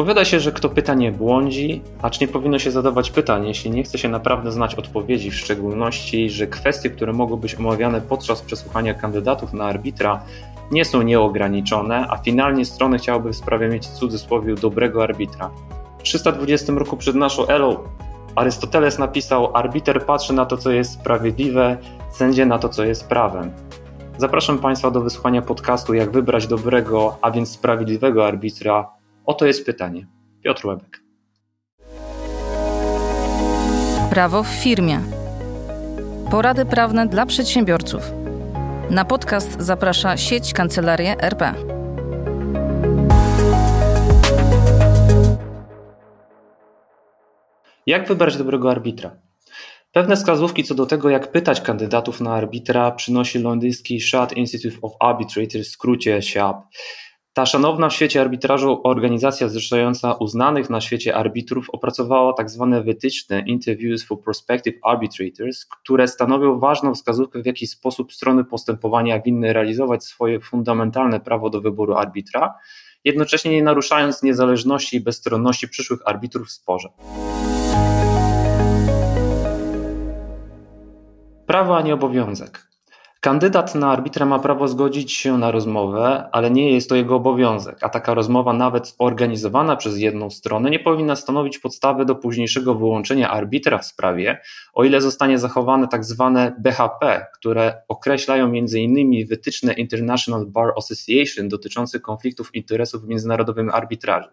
Powiada się, że kto pyta nie błądzi, acz nie powinno się zadawać pytań, jeśli nie chce się naprawdę znać odpowiedzi, w szczególności, że kwestie, które mogą być omawiane podczas przesłuchania kandydatów na arbitra, nie są nieograniczone, a finalnie strony chciałyby w sprawie mieć w cudzysłowie dobrego arbitra. W 320 roku przed naszą erą Arystoteles napisał: Arbiter patrzy na to, co jest sprawiedliwe, sędzia na to, co jest prawem. Zapraszam Państwa do wysłuchania podcastu Jak wybrać dobrego, a więc sprawiedliwego arbitra. Oto jest pytanie. Piotr Łebek. Prawo w firmie. Porady prawne dla przedsiębiorców. Na podcast zaprasza sieć Kancelarie RP. Jak wybrać dobrego arbitra? Pewne wskazówki co do tego, jak pytać kandydatów na arbitra, przynosi londyński Shad Institute of Arbitrators, w skrócie SHAP. Ta szanowna w świecie arbitrażu organizacja zrzeszająca uznanych na świecie arbitrów opracowała tak zwane wytyczne Interviews for Prospective Arbitrators, które stanowią ważną wskazówkę, w jaki sposób strony postępowania winny realizować swoje fundamentalne prawo do wyboru arbitra, jednocześnie nie naruszając niezależności i bezstronności przyszłych arbitrów w sporze. Prawo, a nie obowiązek. Kandydat na arbitra ma prawo zgodzić się na rozmowę, ale nie jest to jego obowiązek, a taka rozmowa, nawet zorganizowana przez jedną stronę, nie powinna stanowić podstawy do późniejszego wyłączenia arbitra w sprawie, o ile zostanie zachowane tak zwane BHP, które określają m.in. wytyczne International Bar Association dotyczące konfliktów interesów w międzynarodowym arbitrażu.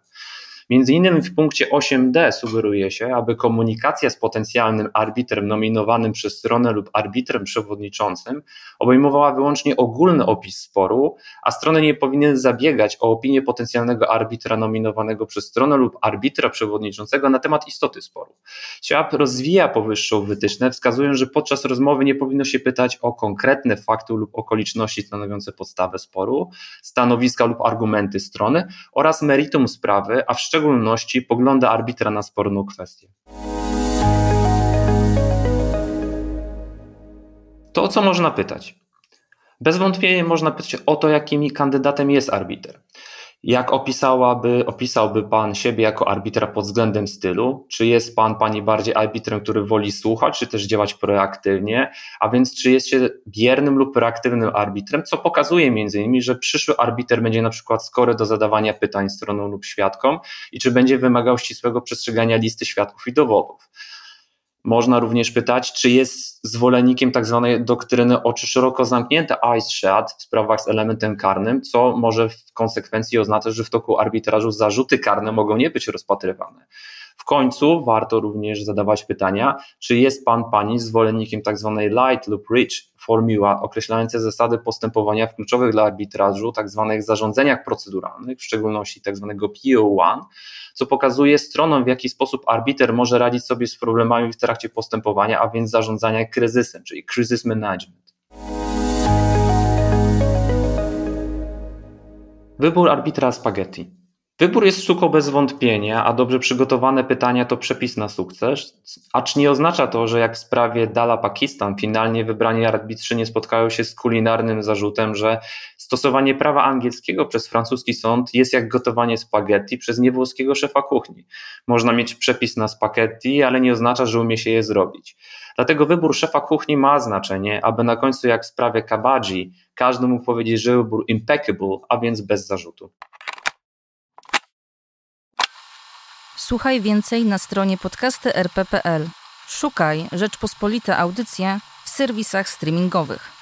Między innymi w punkcie 8d sugeruje się, aby komunikacja z potencjalnym arbitrem nominowanym przez stronę lub arbitrem przewodniczącym obejmowała wyłącznie ogólny opis sporu, a strony nie powinny zabiegać o opinię potencjalnego arbitra nominowanego przez stronę lub arbitra przewodniczącego na temat istoty sporu. SIAP rozwija powyższą wytyczne, wskazując, że podczas rozmowy nie powinno się pytać o konkretne fakty lub okoliczności stanowiące podstawę sporu, stanowiska lub argumenty strony oraz meritum sprawy, a w szczególności szczególności poglądy arbitra na sporną kwestię. To o co można pytać? Bez wątpienia można pytać o to, jakim kandydatem jest arbiter. Jak opisałaby, opisałby Pan siebie jako arbitra pod względem stylu? Czy jest Pan, Pani bardziej arbitrem, który woli słuchać, czy też działać proaktywnie? A więc czy jest się biernym lub proaktywnym arbitrem, co pokazuje między innymi, że przyszły arbiter będzie na przykład skory do zadawania pytań stroną lub świadkom i czy będzie wymagał ścisłego przestrzegania listy świadków i dowodów. Można również pytać, czy jest zwolennikiem tak zwanej doktryny oczy szeroko zamknięte eyes shut w sprawach z elementem karnym, co może w konsekwencji oznaczać, że w toku arbitrażu zarzuty karne mogą nie być rozpatrywane. W końcu warto również zadawać pytania, czy jest pan, pani zwolennikiem tak zwanej light lub rich formuła określające zasady postępowania w kluczowych dla arbitrażu tak zwanych zarządzeniach proceduralnych, w szczególności tak zwanego PO1, co pokazuje stronom, w jaki sposób arbiter może radzić sobie z problemami w trakcie postępowania, a więc zarządzania kryzysem, czyli crisis management. Wybór arbitra spaghetti. Wybór jest sztuką bez wątpienia, a dobrze przygotowane pytania to przepis na sukces, acz nie oznacza to, że jak w sprawie Dala Pakistan finalnie wybrani arbitrzy nie spotkają się z kulinarnym zarzutem, że stosowanie prawa angielskiego przez francuski sąd jest jak gotowanie spaghetti przez niewłoskiego szefa kuchni. Można mieć przepis na spaghetti, ale nie oznacza, że umie się je zrobić. Dlatego wybór szefa kuchni ma znaczenie, aby na końcu jak w sprawie kabadzi każdy mógł powiedzieć, że wybór impeccable, a więc bez zarzutu. Słuchaj więcej na stronie podcasty.rp.pl. Szukaj Rzeczpospolite Audycje w serwisach streamingowych.